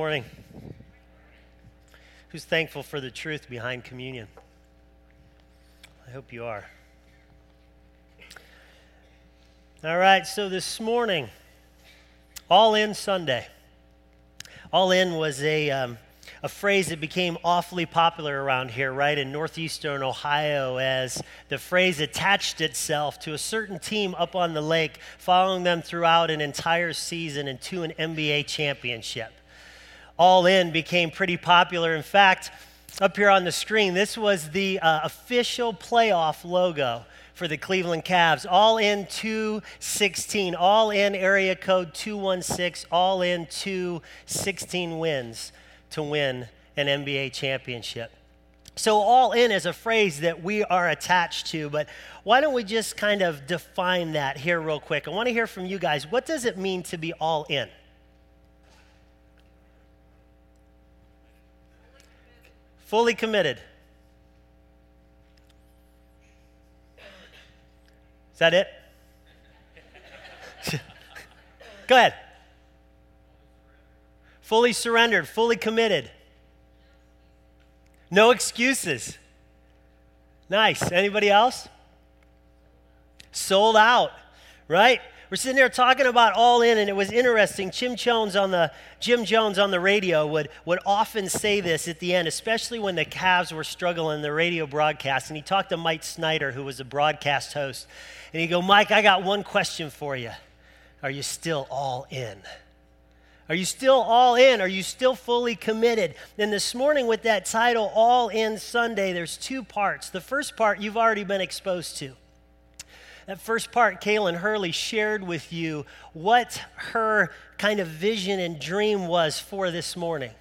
Morning. Who's thankful for the truth behind communion? I hope you are. All right, so this morning, All In Sunday. All In was a, um, a phrase that became awfully popular around here, right in northeastern Ohio, as the phrase attached itself to a certain team up on the lake, following them throughout an entire season and to an NBA championship. All In became pretty popular. In fact, up here on the screen, this was the uh, official playoff logo for the Cleveland Cavs. All in 216, all in area code 216, all in 216 wins to win an NBA championship. So, all in is a phrase that we are attached to, but why don't we just kind of define that here, real quick? I want to hear from you guys. What does it mean to be all in? Fully committed. Is that it? Go ahead. Fully surrendered, fully committed. No excuses. Nice. Anybody else? Sold out, right? We're sitting there talking about all in, and it was interesting. Jim Chones on the Jim Chones on the radio would, would often say this at the end, especially when the Cavs were struggling in the radio broadcast. And he talked to Mike Snyder, who was a broadcast host. And he'd go, Mike, I got one question for you. Are you still all in? Are you still all in? Are you still fully committed? And this morning, with that title, All In Sunday, there's two parts. The first part you've already been exposed to. That first part, Kaylin Hurley shared with you what her kind of vision and dream was for this morning.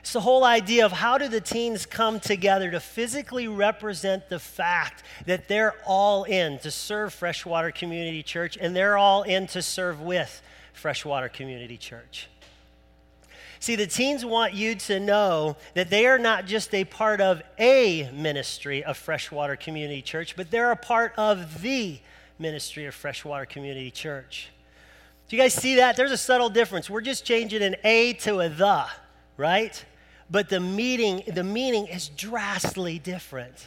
It's the whole idea of how do the teens come together to physically represent the fact that they're all in to serve Freshwater Community Church and they're all in to serve with Freshwater Community Church. See, the teens want you to know that they are not just a part of a ministry of Freshwater Community Church, but they're a part of the ministry of Freshwater Community Church. Do you guys see that? There's a subtle difference. We're just changing an A to a the, right? But the meaning, the meaning is drastically different.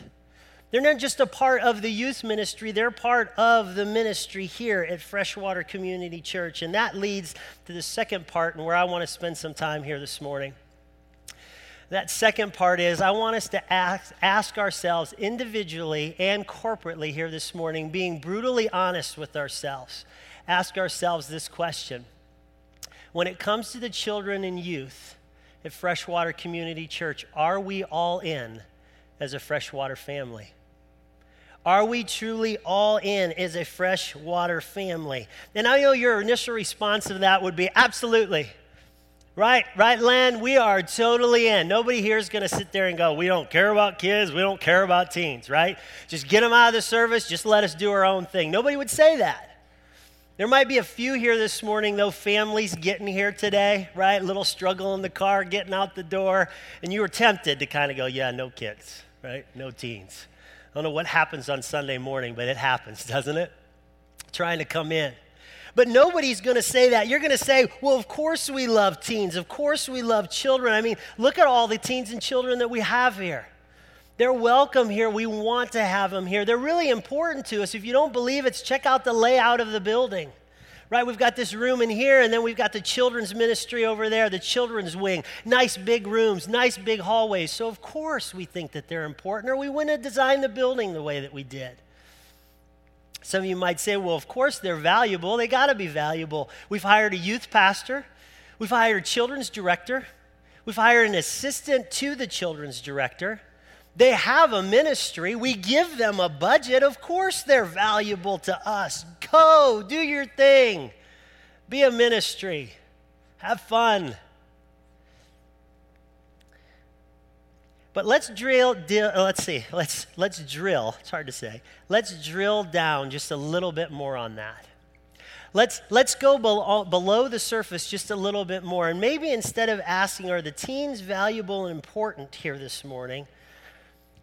They're not just a part of the youth ministry, they're part of the ministry here at Freshwater Community Church. And that leads to the second part and where I want to spend some time here this morning. That second part is I want us to ask, ask ourselves individually and corporately here this morning, being brutally honest with ourselves. Ask ourselves this question When it comes to the children and youth at Freshwater Community Church, are we all in as a freshwater family? Are we truly all in as a freshwater family? And I know your initial response to that would be absolutely. Right, right, Len? We are totally in. Nobody here is going to sit there and go, we don't care about kids, we don't care about teens, right? Just get them out of the service, just let us do our own thing. Nobody would say that. There might be a few here this morning, though, families getting here today, right? Little struggle in the car, getting out the door, and you were tempted to kind of go, yeah, no kids, right? No teens. I don't know what happens on Sunday morning, but it happens, doesn't it? Trying to come in. But nobody's going to say that. You're going to say, well, of course we love teens. Of course we love children. I mean, look at all the teens and children that we have here. They're welcome here. We want to have them here. They're really important to us. If you don't believe it, check out the layout of the building. Right, we've got this room in here, and then we've got the children's ministry over there, the children's wing. Nice big rooms, nice big hallways. So, of course, we think that they're important, or we wouldn't have designed the building the way that we did. Some of you might say, well, of course they're valuable. They got to be valuable. We've hired a youth pastor, we've hired a children's director, we've hired an assistant to the children's director. They have a ministry. We give them a budget. Of course, they're valuable to us. Go, do your thing, be a ministry, have fun. But let's drill, uh, let's see, let's, let's drill, it's hard to say. Let's drill down just a little bit more on that. Let's, let's go below, below the surface just a little bit more. And maybe instead of asking, are the teens valuable and important here this morning?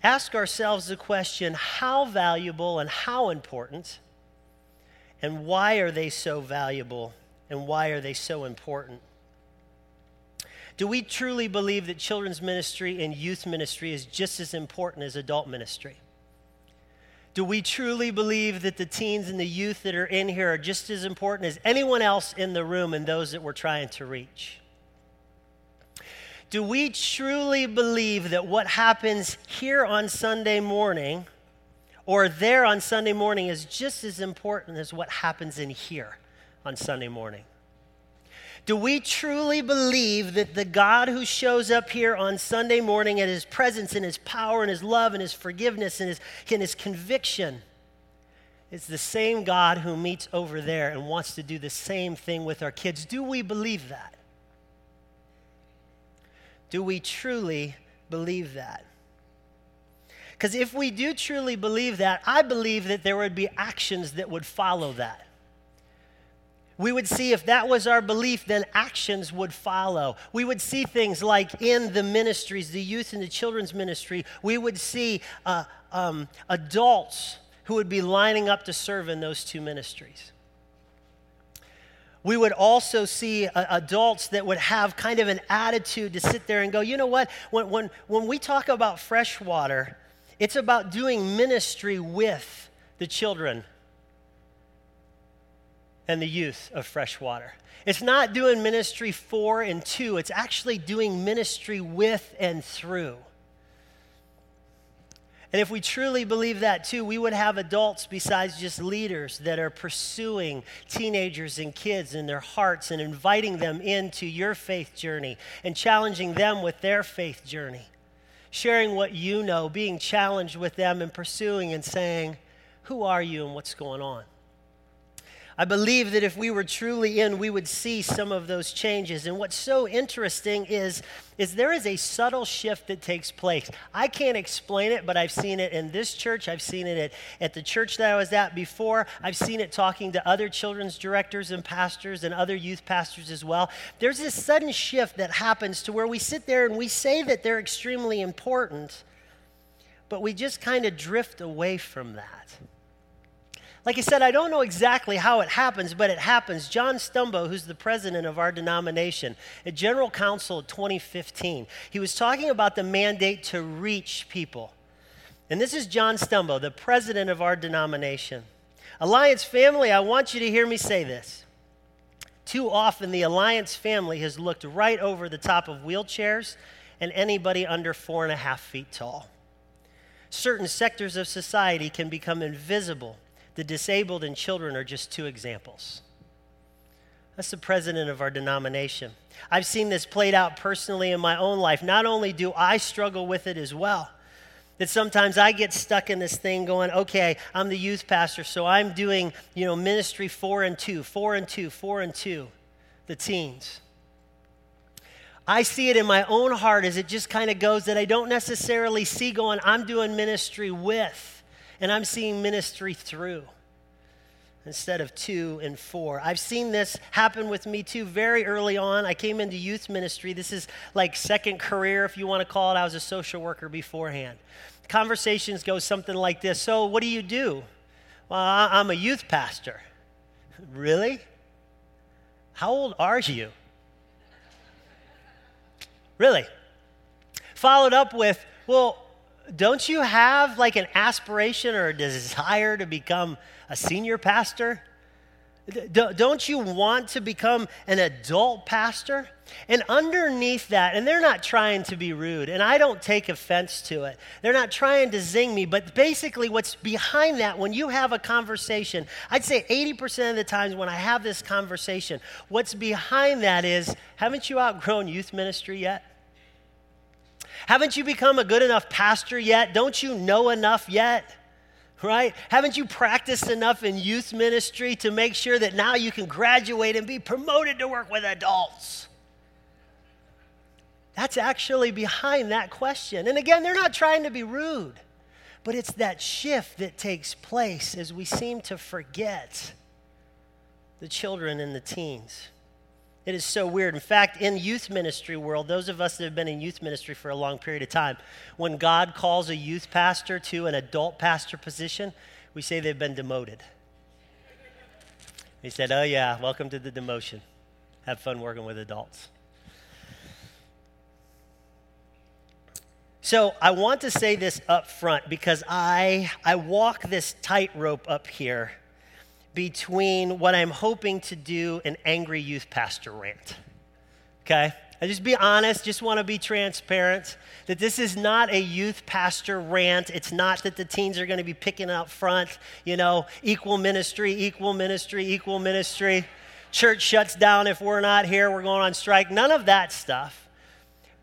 Ask ourselves the question, how valuable and how important? And why are they so valuable and why are they so important? Do we truly believe that children's ministry and youth ministry is just as important as adult ministry? Do we truly believe that the teens and the youth that are in here are just as important as anyone else in the room and those that we're trying to reach? Do we truly believe that what happens here on Sunday morning or there on Sunday morning is just as important as what happens in here on Sunday morning? Do we truly believe that the God who shows up here on Sunday morning and his presence and his power and his love and his forgiveness and his, and his conviction is the same God who meets over there and wants to do the same thing with our kids? Do we believe that? Do we truly believe that? Because if we do truly believe that, I believe that there would be actions that would follow that we would see if that was our belief, then actions would follow. We would see things like in the ministries, the youth and the children's ministry, we would see uh, um, adults who would be lining up to serve in those two ministries. We would also see uh, adults that would have kind of an attitude to sit there and go, you know what? When, when, when we talk about freshwater, it's about doing ministry with the children and the youth of freshwater. It's not doing ministry for and to, it's actually doing ministry with and through. And if we truly believe that too, we would have adults besides just leaders that are pursuing teenagers and kids in their hearts and inviting them into your faith journey and challenging them with their faith journey. Sharing what you know, being challenged with them and pursuing and saying, Who are you and what's going on? I believe that if we were truly in, we would see some of those changes. And what's so interesting is, is there is a subtle shift that takes place. I can't explain it, but I've seen it in this church. I've seen it at, at the church that I was at before. I've seen it talking to other children's directors and pastors and other youth pastors as well. There's this sudden shift that happens to where we sit there and we say that they're extremely important, but we just kind of drift away from that. Like I said, I don't know exactly how it happens, but it happens. John Stumbo, who's the president of our denomination, at General Council 2015, he was talking about the mandate to reach people. And this is John Stumbo, the president of our denomination. Alliance family, I want you to hear me say this. Too often, the Alliance family has looked right over the top of wheelchairs and anybody under four and a half feet tall. Certain sectors of society can become invisible the disabled and children are just two examples. That's the president of our denomination. I've seen this played out personally in my own life. Not only do I struggle with it as well, that sometimes I get stuck in this thing going, okay, I'm the youth pastor, so I'm doing, you know, ministry for and to, for and to, for and to, the teens. I see it in my own heart as it just kind of goes that I don't necessarily see going, I'm doing ministry with and I'm seeing ministry through instead of to and for. I've seen this happen with me too very early on. I came into youth ministry. This is like second career, if you want to call it. I was a social worker beforehand. Conversations go something like this So, what do you do? Well, I'm a youth pastor. really? How old are you? Really? Followed up with, well, don't you have like an aspiration or a desire to become a senior pastor? Don't you want to become an adult pastor? And underneath that, and they're not trying to be rude, and I don't take offense to it. They're not trying to zing me, but basically, what's behind that, when you have a conversation, I'd say 80% of the times when I have this conversation, what's behind that is haven't you outgrown youth ministry yet? Haven't you become a good enough pastor yet? Don't you know enough yet? Right? Haven't you practiced enough in youth ministry to make sure that now you can graduate and be promoted to work with adults? That's actually behind that question. And again, they're not trying to be rude, but it's that shift that takes place as we seem to forget the children and the teens. It is so weird. In fact, in youth ministry world, those of us that have been in youth ministry for a long period of time, when God calls a youth pastor to an adult pastor position, we say they've been demoted. He said, Oh, yeah, welcome to the demotion. Have fun working with adults. So I want to say this up front because I, I walk this tightrope up here between what I'm hoping to do an angry youth pastor rant. Okay? I just be honest, just want to be transparent that this is not a youth pastor rant. It's not that the teens are going to be picking out front, you know, equal ministry, equal ministry, equal ministry. Church shuts down if we're not here, we're going on strike. None of that stuff.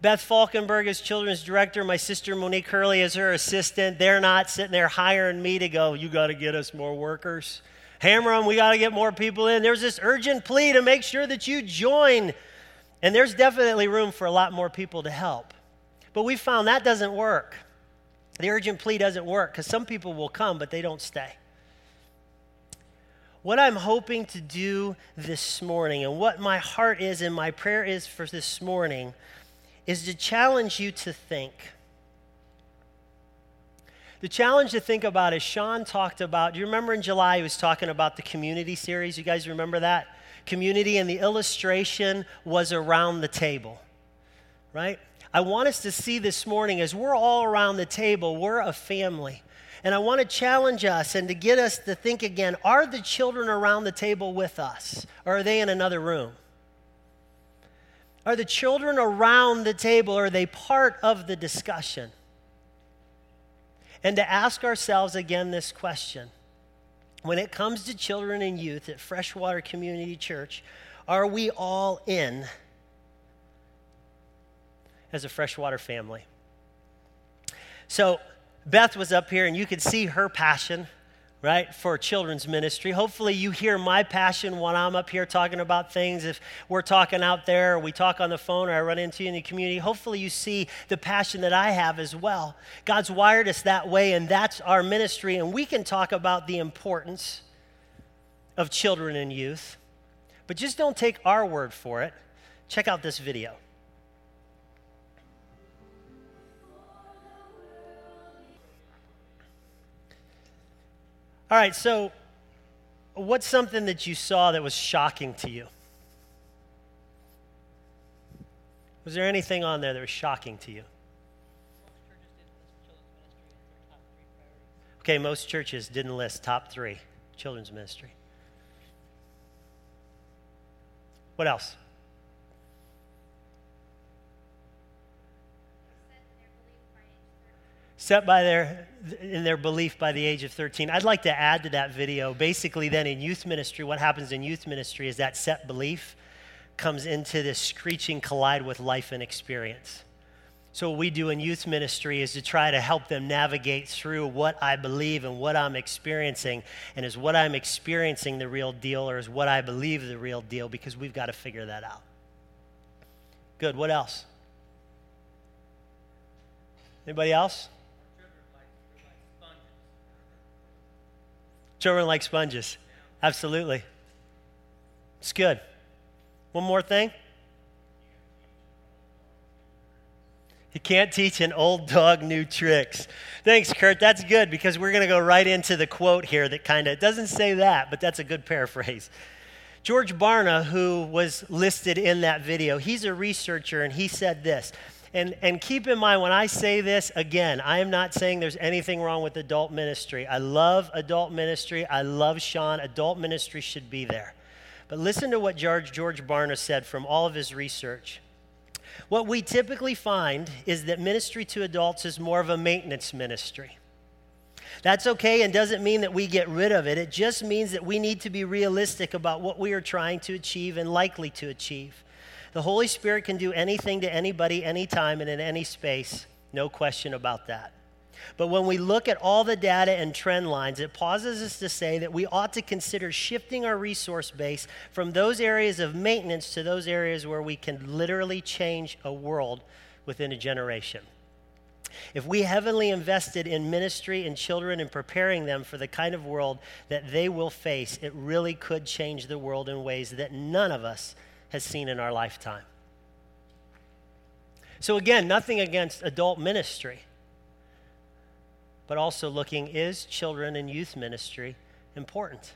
Beth Falkenberg is children's director. My sister Monique Hurley is her assistant. They're not sitting there hiring me to go, you got to get us more workers. Hammer them, we got to get more people in. There's this urgent plea to make sure that you join and there's definitely room for a lot more people to help. But we found that doesn't work. The urgent plea doesn't work because some people will come, but they don't stay. What I'm hoping to do this morning, and what my heart is and my prayer is for this morning, is to challenge you to think. The challenge to think about is Sean talked about. Do you remember in July he was talking about the community series? You guys remember that? community, and the illustration was around the table, right? I want us to see this morning as we're all around the table, we're a family. And I want to challenge us and to get us to think again are the children around the table with us, or are they in another room? Are the children around the table, are they part of the discussion? And to ask ourselves again this question when it comes to children and youth at Freshwater Community Church, are we all in as a freshwater family? So, Beth was up here, and you could see her passion right, for children's ministry. Hopefully, you hear my passion when I'm up here talking about things. If we're talking out there, or we talk on the phone, or I run into you in the community, hopefully, you see the passion that I have as well. God's wired us that way, and that's our ministry. And we can talk about the importance of children and youth, but just don't take our word for it. Check out this video. All right, so what's something that you saw that was shocking to you? Was there anything on there that was shocking to you? Okay, most churches didn't list top three children's ministry. What else? Set by their in their belief by the age of 13 i'd like to add to that video basically then in youth ministry what happens in youth ministry is that set belief comes into this screeching collide with life and experience. So what we do in youth ministry is to try to help them navigate through what i believe and what i'm experiencing and is what i'm experiencing the real deal or is what i believe the real deal because we've got to figure that out. Good what else? Anybody else Children like sponges. Absolutely. It's good. One more thing. You can't teach an old dog new tricks. Thanks, Kurt. That's good because we're going to go right into the quote here that kind of doesn't say that, but that's a good paraphrase. George Barna, who was listed in that video, he's a researcher and he said this and, and keep in mind when I say this, again, I am not saying there's anything wrong with adult ministry. I love adult ministry. I love Sean. Adult ministry should be there. But listen to what George, George Barna said from all of his research. What we typically find is that ministry to adults is more of a maintenance ministry. That's okay and doesn't mean that we get rid of it. It just means that we need to be realistic about what we are trying to achieve and likely to achieve. The Holy Spirit can do anything to anybody, anytime, and in any space. No question about that. But when we look at all the data and trend lines, it pauses us to say that we ought to consider shifting our resource base from those areas of maintenance to those areas where we can literally change a world within a generation. If we heavily invested in ministry and children and preparing them for the kind of world that they will face, it really could change the world in ways that none of us has seen in our lifetime. So, again, nothing against adult ministry, but also looking is children and youth ministry important?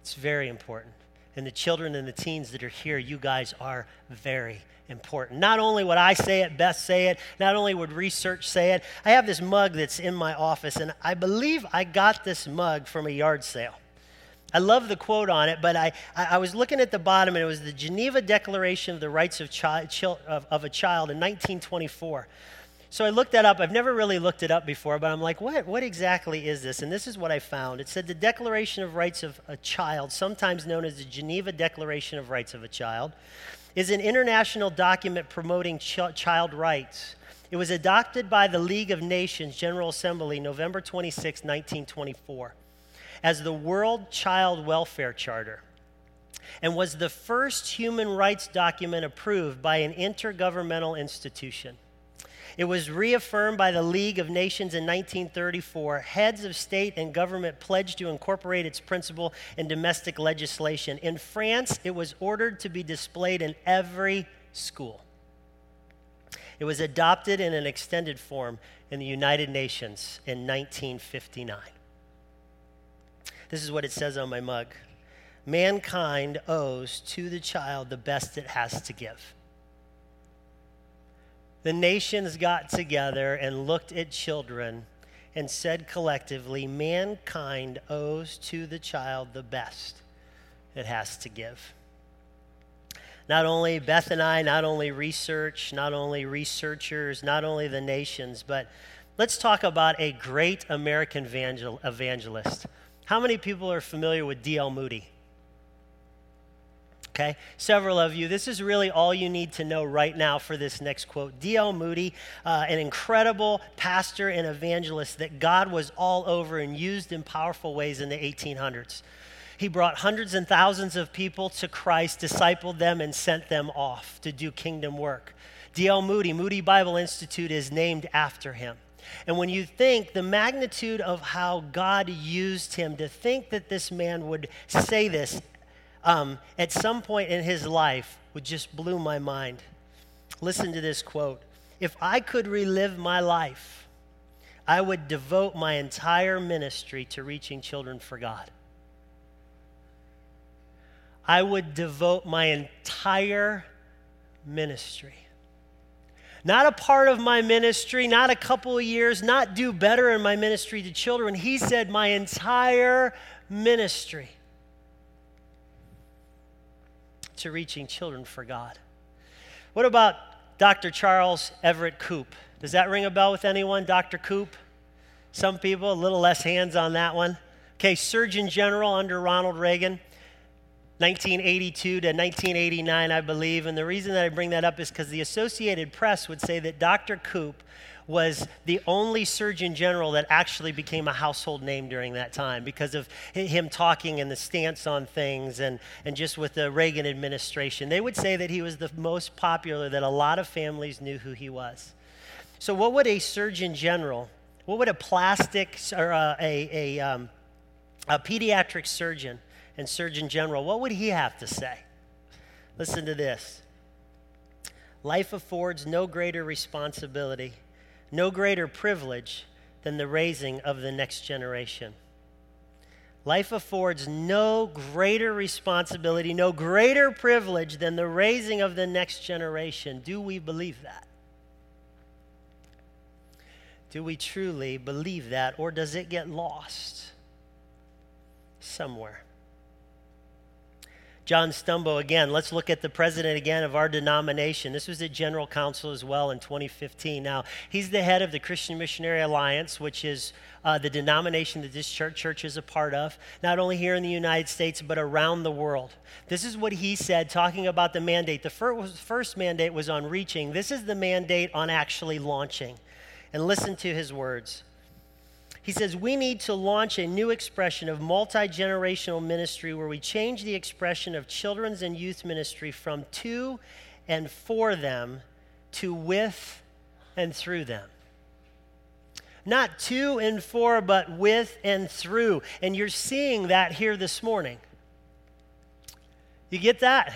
It's very important. And the children and the teens that are here, you guys are very important. Not only would I say it, Beth say it, not only would research say it, I have this mug that's in my office, and I believe I got this mug from a yard sale. I love the quote on it, but I, I was looking at the bottom, and it was the Geneva Declaration of the Rights of, chi- of, of a Child in 1924. So I looked that up. I've never really looked it up before, but I'm like, what, what exactly is this? And this is what I found. It said the Declaration of Rights of a Child, sometimes known as the Geneva Declaration of Rights of a Child, is an international document promoting ch- child rights. It was adopted by the League of Nations General Assembly November 26, 1924, as the World Child Welfare Charter and was the first human rights document approved by an intergovernmental institution. It was reaffirmed by the League of Nations in 1934. Heads of state and government pledged to incorporate its principle in domestic legislation. In France, it was ordered to be displayed in every school. It was adopted in an extended form in the United Nations in 1959. This is what it says on my mug Mankind owes to the child the best it has to give the nations got together and looked at children and said collectively, mankind owes to the child the best it has to give. Not only Beth and I, not only research, not only researchers, not only the nations, but let's talk about a great American evangel- evangelist. How many people are familiar with D.L. Moody? okay? Several of you. This is really all you need to know right now for this next quote. D.L. Moody, uh, an incredible pastor and evangelist that God was all over and used in powerful ways in the 1800s. He brought hundreds and thousands of people to Christ, discipled them, and sent them off to do kingdom work. D.L. Moody, Moody Bible Institute, is named after him. And when you think the magnitude of how God used him, to think that this man would say this um, at some point in his life would just blew my mind. Listen to this quote If I could relive my life, I would devote my entire ministry to reaching children for God. I would devote my entire ministry. Not a part of my ministry, not a couple of years, not do better in my ministry to children. He said, my entire ministry to reaching children for God. What about Dr. Charles Everett Koop? Does that ring a bell with anyone? Dr. Koop? Some people, a little less hands on that one. Okay, Surgeon General under Ronald Reagan, 1982 to 1989, I believe. And the reason that I bring that up is because the Associated Press would say that Dr. Koop was the only Surgeon General that actually became a household name during that time because of him talking and the stance on things and, and just with the Reagan administration. They would say that he was the most popular, that a lot of families knew who he was. So, what would a Surgeon General, what would a plastic or a, a, a, um, a pediatric surgeon and Surgeon General, what would he have to say? Listen to this. Life affords no greater responsibility no greater privilege than the raising of the next generation. Life affords no greater responsibility, no greater privilege than the raising of the next generation. Do we believe that? Do we truly believe that, or does it get lost somewhere? John Stumbo again. Let's look at the president again of our denomination. This was at General Council as well in 2015. Now, he's the head of the Christian Missionary Alliance, which is uh, the denomination that this church, church is a part of, not only here in the United States, but around the world. This is what he said, talking about the mandate. The first, first mandate was on reaching, this is the mandate on actually launching. And listen to his words. He says, We need to launch a new expression of multi generational ministry where we change the expression of children's and youth ministry from to and for them to with and through them. Not to and for, but with and through. And you're seeing that here this morning. You get that?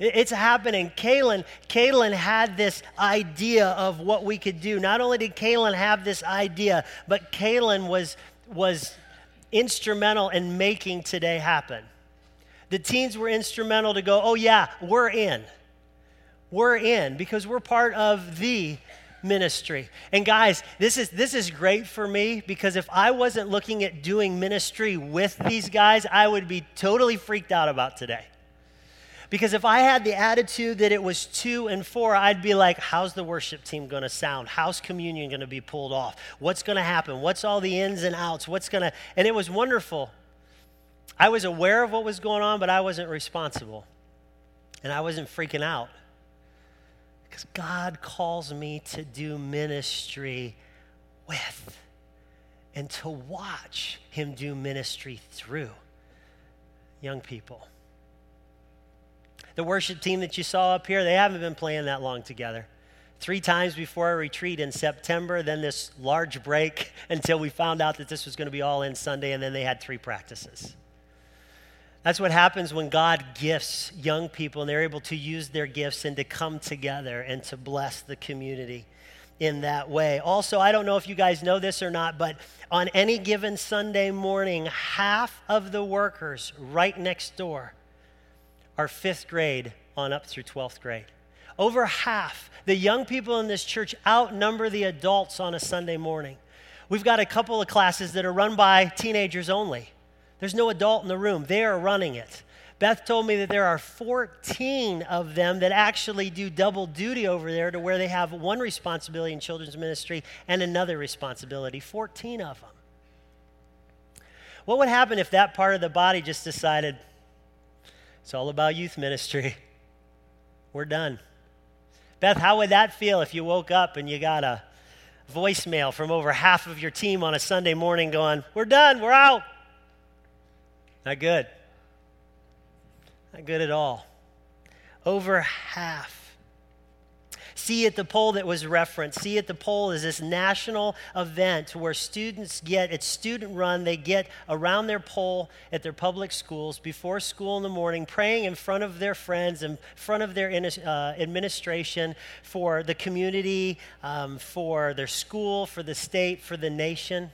It's happening. Kalen, Kalen had this idea of what we could do. Not only did Kalen have this idea, but Kalen was, was instrumental in making today happen. The teens were instrumental to go, oh, yeah, we're in. We're in because we're part of the ministry. And guys, this is this is great for me because if I wasn't looking at doing ministry with these guys, I would be totally freaked out about today. Because if I had the attitude that it was to and for, I'd be like, how's the worship team going to sound? How's communion going to be pulled off? What's going to happen? What's all the ins and outs? What's going to. And it was wonderful. I was aware of what was going on, but I wasn't responsible. And I wasn't freaking out. Because God calls me to do ministry with and to watch Him do ministry through young people. The worship team that you saw up here, they haven't been playing that long together. Three times before a retreat in September, then this large break until we found out that this was going to be all in Sunday, and then they had three practices. That's what happens when God gifts young people and they're able to use their gifts and to come together and to bless the community in that way. Also, I don't know if you guys know this or not, but on any given Sunday morning, half of the workers right next door are fifth grade on up through 12th grade. Over half. The young people in this church outnumber the adults on a Sunday morning. We've got a couple of classes that are run by teenagers only. There's no adult in the room, they are running it. Beth told me that there are 14 of them that actually do double duty over there to where they have one responsibility in children's ministry and another responsibility. 14 of them. What would happen if that part of the body just decided, it's all about youth ministry. We're done. Beth, how would that feel if you woke up and you got a voicemail from over half of your team on a Sunday morning going, We're done, we're out? Not good. Not good at all. Over half See at the Pole that was referenced. See at the Pole is this national event where students get, it's student run, they get around their pole at their public schools before school in the morning, praying in front of their friends, in front of their uh, administration for the community, um, for their school, for the state, for the nation.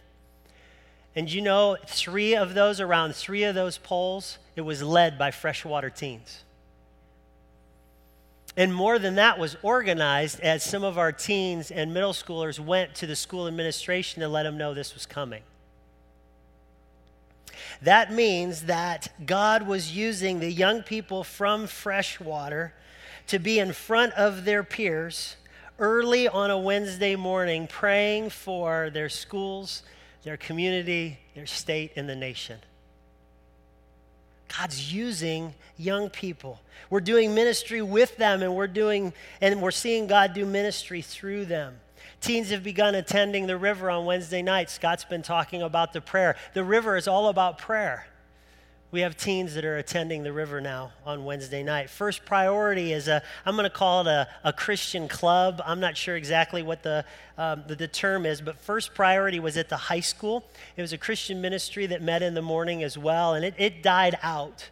And you know, three of those, around three of those poles, it was led by freshwater teens. And more than that was organized as some of our teens and middle schoolers went to the school administration to let them know this was coming. That means that God was using the young people from Freshwater to be in front of their peers early on a Wednesday morning praying for their schools, their community, their state, and the nation. God's using young people. We're doing ministry with them and we're doing and we're seeing God do ministry through them. Teens have begun attending the river on Wednesday night. Scott's been talking about the prayer. The river is all about prayer. We have teens that are attending the river now on Wednesday night. First priority is a, I'm going to call it a, a Christian club. I'm not sure exactly what the, um, the, the term is, but first priority was at the high school. It was a Christian ministry that met in the morning as well, and it, it died out.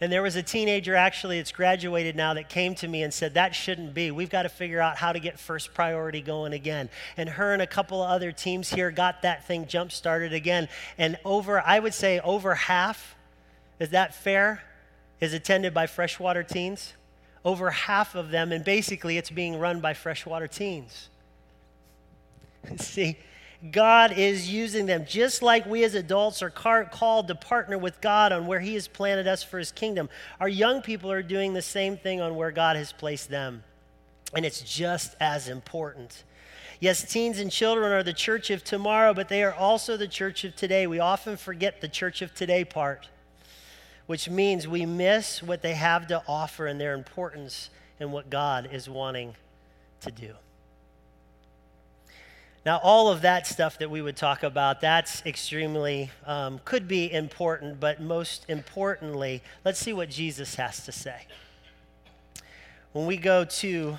And there was a teenager actually that's graduated now that came to me and said, That shouldn't be. We've got to figure out how to get first priority going again. And her and a couple of other teams here got that thing jump started again. And over, I would say, over half is that fair? Is attended by freshwater teens? Over half of them, and basically it's being run by freshwater teens. See, God is using them just like we as adults are called to partner with God on where He has planted us for His kingdom. Our young people are doing the same thing on where God has placed them. And it's just as important. Yes, teens and children are the church of tomorrow, but they are also the church of today. We often forget the church of today part which means we miss what they have to offer and their importance and what God is wanting to do. Now, all of that stuff that we would talk about, that's extremely, um, could be important, but most importantly, let's see what Jesus has to say. When we go to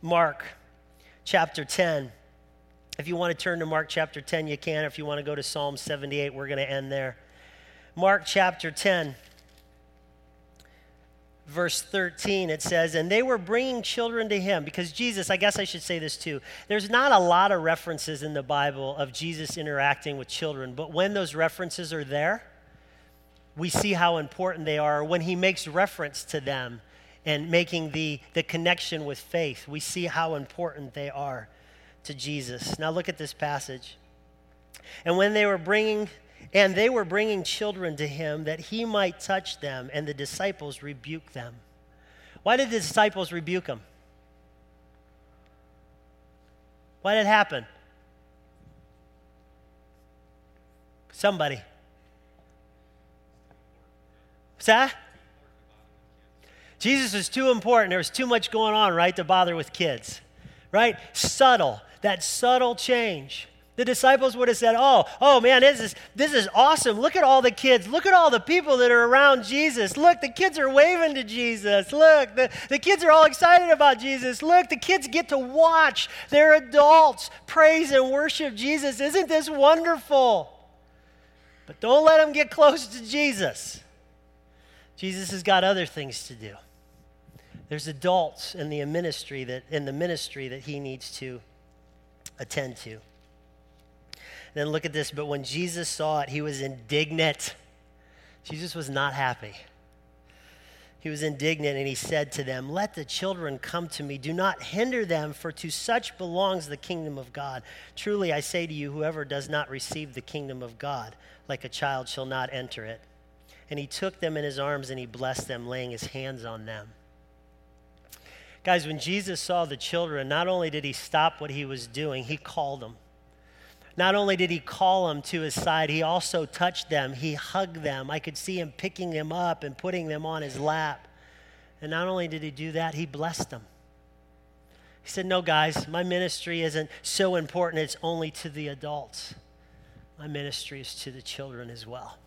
Mark chapter 10, if you want to turn to Mark chapter 10, you can. If you want to go to Psalm 78, we're going to end there. Mark chapter 10 verse 13, it says, And they were bringing children to him. Because Jesus, I guess I should say this too. There's not a lot of references in the Bible of Jesus interacting with children, but when those references are there, we see how important they are. When he makes reference to them and making the, the connection with faith, we see how important they are to Jesus. Now look at this passage. And when they were bringing and they were bringing children to him that he might touch them, and the disciples rebuked them. Why did the disciples rebuke them? Why did it happen? Somebody. What's that? Jesus was too important. There was too much going on, right, to bother with kids, right? Subtle, that subtle change. The disciples would have said, Oh, oh man, this is, this is awesome. Look at all the kids. Look at all the people that are around Jesus. Look, the kids are waving to Jesus. Look, the, the kids are all excited about Jesus. Look, the kids get to watch their adults praise and worship Jesus. Isn't this wonderful? But don't let them get close to Jesus. Jesus has got other things to do. There's adults in the ministry that in the ministry that he needs to attend to. Then look at this. But when Jesus saw it, he was indignant. Jesus was not happy. He was indignant and he said to them, Let the children come to me. Do not hinder them, for to such belongs the kingdom of God. Truly, I say to you, whoever does not receive the kingdom of God like a child shall not enter it. And he took them in his arms and he blessed them, laying his hands on them. Guys, when Jesus saw the children, not only did he stop what he was doing, he called them. Not only did he call them to his side, he also touched them. He hugged them. I could see him picking them up and putting them on his lap. And not only did he do that, he blessed them. He said, No, guys, my ministry isn't so important, it's only to the adults. My ministry is to the children as well.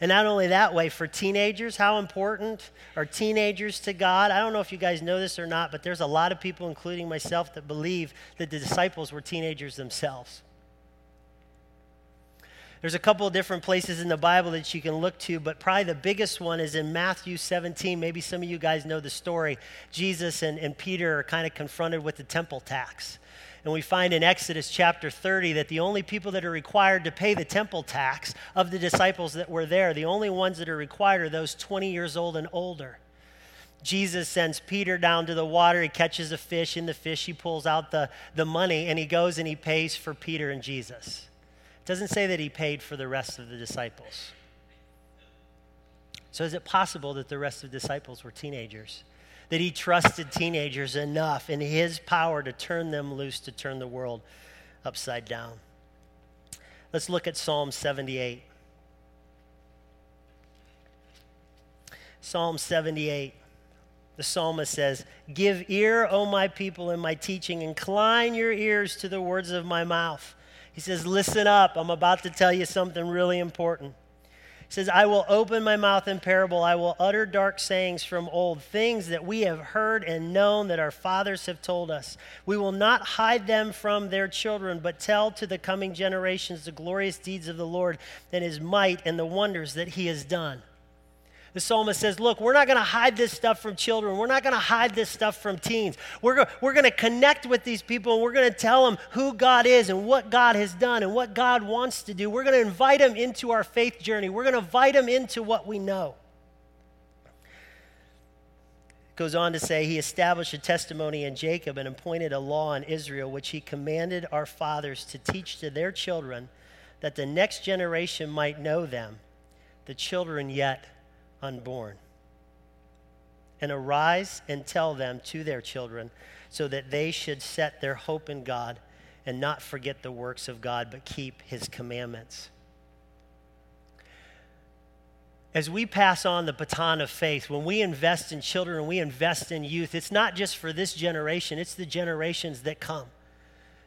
And not only that way, for teenagers, how important are teenagers to God? I don't know if you guys know this or not, but there's a lot of people, including myself, that believe that the disciples were teenagers themselves. There's a couple of different places in the Bible that you can look to, but probably the biggest one is in Matthew 17. Maybe some of you guys know the story. Jesus and, and Peter are kind of confronted with the temple tax. And we find in Exodus chapter 30 that the only people that are required to pay the temple tax of the disciples that were there, the only ones that are required are those 20 years old and older. Jesus sends Peter down to the water. He catches a fish. In the fish, he pulls out the, the money and he goes and he pays for Peter and Jesus. Doesn't say that he paid for the rest of the disciples. So, is it possible that the rest of the disciples were teenagers? That he trusted teenagers enough in his power to turn them loose, to turn the world upside down? Let's look at Psalm 78. Psalm 78. The psalmist says, Give ear, O my people, in my teaching. Incline your ears to the words of my mouth. He says, Listen up. I'm about to tell you something really important. He says, I will open my mouth in parable. I will utter dark sayings from old, things that we have heard and known that our fathers have told us. We will not hide them from their children, but tell to the coming generations the glorious deeds of the Lord and his might and the wonders that he has done the psalmist says, Look, we're not going to hide this stuff from children. We're not going to hide this stuff from teens. We're, we're going to connect with these people and we're going to tell them who God is and what God has done and what God wants to do. We're going to invite them into our faith journey. We're going to invite them into what we know. goes on to say, He established a testimony in Jacob and appointed a law in Israel, which He commanded our fathers to teach to their children, that the next generation might know them, the children yet unborn. And arise and tell them to their children, so that they should set their hope in God and not forget the works of God, but keep his commandments. As we pass on the baton of faith, when we invest in children we invest in youth, it's not just for this generation, it's the generations that come.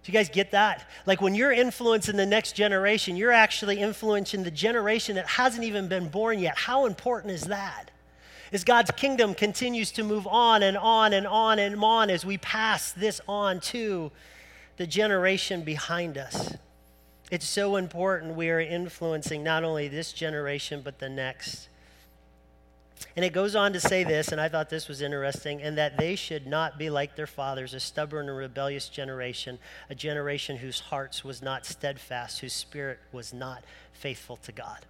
Do you guys get that? Like when you're influencing the next generation, you're actually influencing the generation that hasn't even been born yet. How important is that? As God's kingdom continues to move on and on and on and on as we pass this on to the generation behind us. It's so important we are influencing not only this generation, but the next. And it goes on to say this, and I thought this was interesting, and that they should not be like their fathers, a stubborn and rebellious generation, a generation whose hearts was not steadfast, whose spirit was not faithful to God.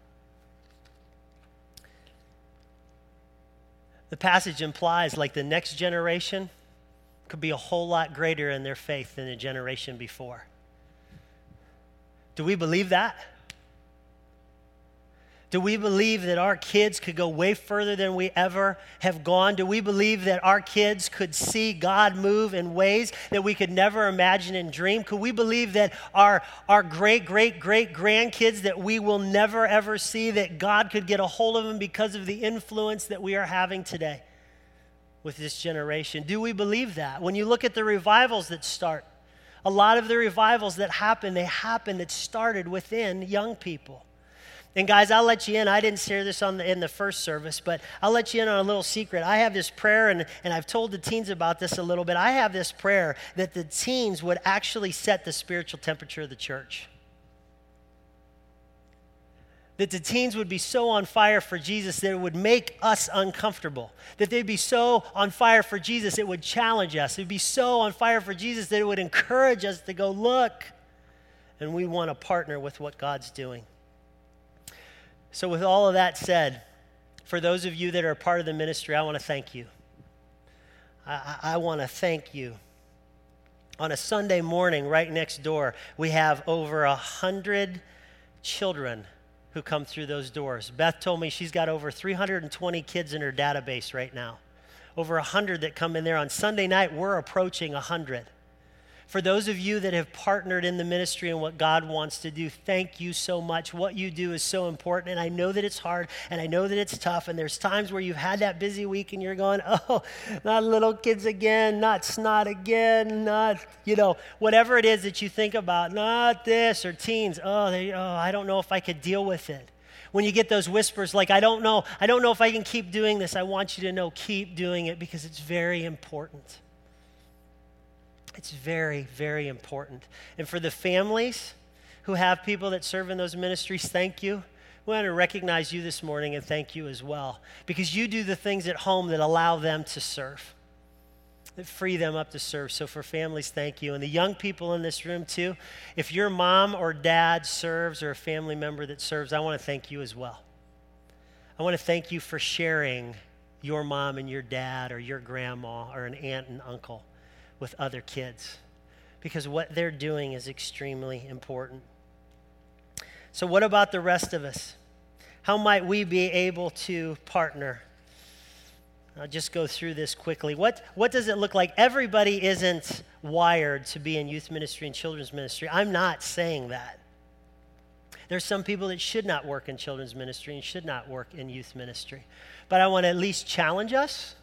The passage implies like the next generation could be a whole lot greater in their faith than the generation before. Do we believe that? Do we believe that our kids could go way further than we ever have gone? Do we believe that our kids could see God move in ways that we could never imagine and dream? Could we believe that our, our great, great, great grandkids that we will never ever see, that God could get a hold of them because of the influence that we are having today with this generation? Do we believe that? When you look at the revivals that start, a lot of the revivals that happen, they happen that started within young people. And guys, I'll let you in. I didn't share this on the, in the first service, but I'll let you in on a little secret. I have this prayer, and, and I've told the teens about this a little bit. I have this prayer that the teens would actually set the spiritual temperature of the church. That the teens would be so on fire for Jesus that it would make us uncomfortable. That they'd be so on fire for Jesus, it would challenge us. It'd be so on fire for Jesus that it would encourage us to go, look. And we want to partner with what God's doing. So, with all of that said, for those of you that are part of the ministry, I want to thank you. I, I want to thank you. On a Sunday morning, right next door, we have over a hundred children who come through those doors. Beth told me she's got over 320 kids in her database right now. Over 100 that come in there. On Sunday night, we're approaching 100 for those of you that have partnered in the ministry and what God wants to do, thank you so much. What you do is so important. And I know that it's hard and I know that it's tough. And there's times where you've had that busy week and you're going, oh, not little kids again, not snot again, not, you know, whatever it is that you think about, not this or teens. Oh, they, oh I don't know if I could deal with it when you get those whispers like i don't know i don't know if i can keep doing this i want you to know keep doing it because it's very important it's very, very important. And for the families who have people that serve in those ministries, thank you. We want to recognize you this morning and thank you as well because you do the things at home that allow them to serve, that free them up to serve. So, for families, thank you. And the young people in this room, too, if your mom or dad serves or a family member that serves, I want to thank you as well. I want to thank you for sharing your mom and your dad or your grandma or an aunt and uncle with other kids because what they're doing is extremely important. So, what about the rest of us? How might we be able to partner? I'll just go through this quickly. What, what does it look like? Everybody isn't wired to be in youth ministry and children's ministry. I'm not saying that. There's some people that should not work in children's ministry and should not work in youth ministry. But I want to at least challenge us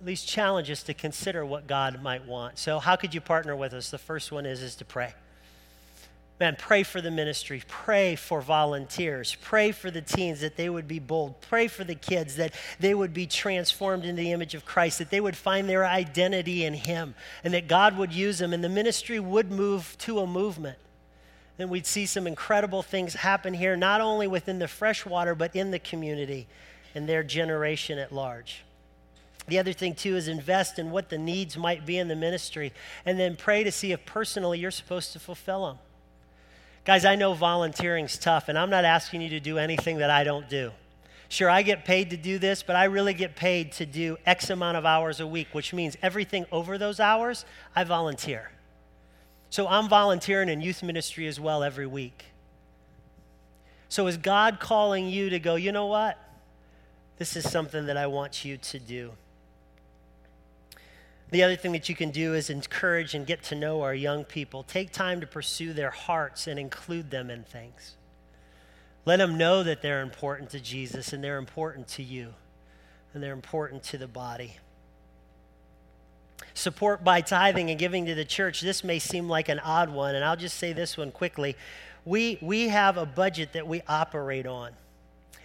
at least challenge us to consider what God might want. So, how could you partner with us? The first one is, is to pray. Man, pray for the ministry. Pray for volunteers. Pray for the teens that they would be bold. Pray for the kids that they would be transformed into the image of Christ, that they would find their identity in Him, and that God would use them, and the ministry would move to a movement. Then we'd see some incredible things happen here, not only within the freshwater, but in the community and their generation at large. The other thing, too, is invest in what the needs might be in the ministry and then pray to see if personally you're supposed to fulfill them. Guys, I know volunteering's tough, and I'm not asking you to do anything that I don't do. Sure, I get paid to do this, but I really get paid to do X amount of hours a week, which means everything over those hours, I volunteer. So I'm volunteering in youth ministry as well every week. So is God calling you to go, you know what? This is something that I want you to do. The other thing that you can do is encourage and get to know our young people. Take time to pursue their hearts and include them in things. Let them know that they're important to Jesus and they're important to you and they're important to the body. Support by tithing and giving to the church. This may seem like an odd one, and I'll just say this one quickly. We, we have a budget that we operate on.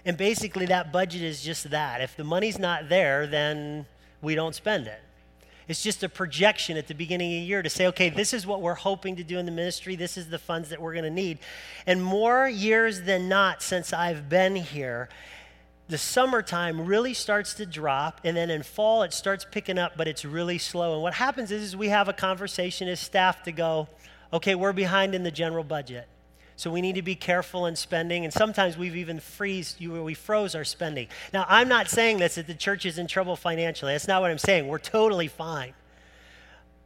And basically, that budget is just that. If the money's not there, then we don't spend it. It's just a projection at the beginning of the year to say, okay, this is what we're hoping to do in the ministry. This is the funds that we're going to need. And more years than not, since I've been here, the summertime really starts to drop, and then in fall it starts picking up, but it's really slow. And what happens is, is we have a conversation as staff to go, okay, we're behind in the general budget. So we need to be careful in spending, and sometimes we've even freeze, we froze our spending. Now, I'm not saying this that the church is in trouble financially. That's not what I'm saying. We're totally fine.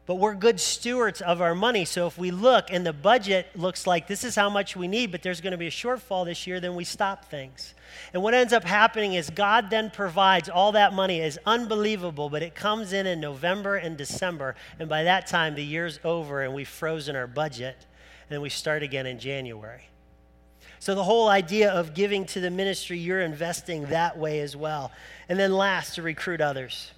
But we're good stewards of our money. So if we look and the budget looks like this is how much we need, but there's going to be a shortfall this year, then we stop things. And what ends up happening is God then provides all that money is unbelievable, but it comes in in November and December, and by that time the year's over and we've frozen our budget, and we start again in January. So the whole idea of giving to the ministry, you're investing that way as well. And then last, to recruit others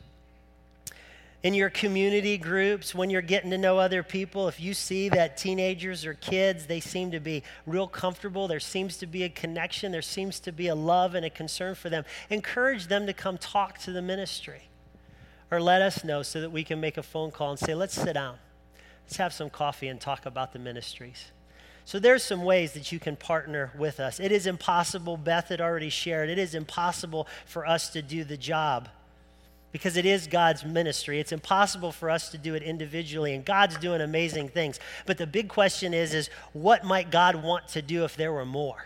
in your community groups, when you're getting to know other people, if you see that teenagers or kids, they seem to be real comfortable, there seems to be a connection, there seems to be a love and a concern for them, encourage them to come talk to the ministry. Or let us know so that we can make a phone call and say, let's sit down. Let's have some coffee and talk about the ministries. So there's some ways that you can partner with us. It is impossible, Beth had already shared, it is impossible for us to do the job because it is God's ministry. It's impossible for us to do it individually, and God's doing amazing things. But the big question is, is what might God want to do if there were more?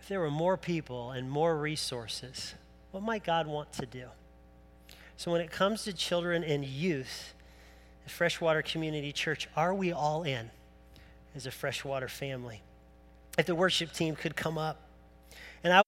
If there were more people and more resources, what might God want to do? So when it comes to children and youth, at Freshwater Community Church, are we all in as a freshwater family? If the worship team could come up. And I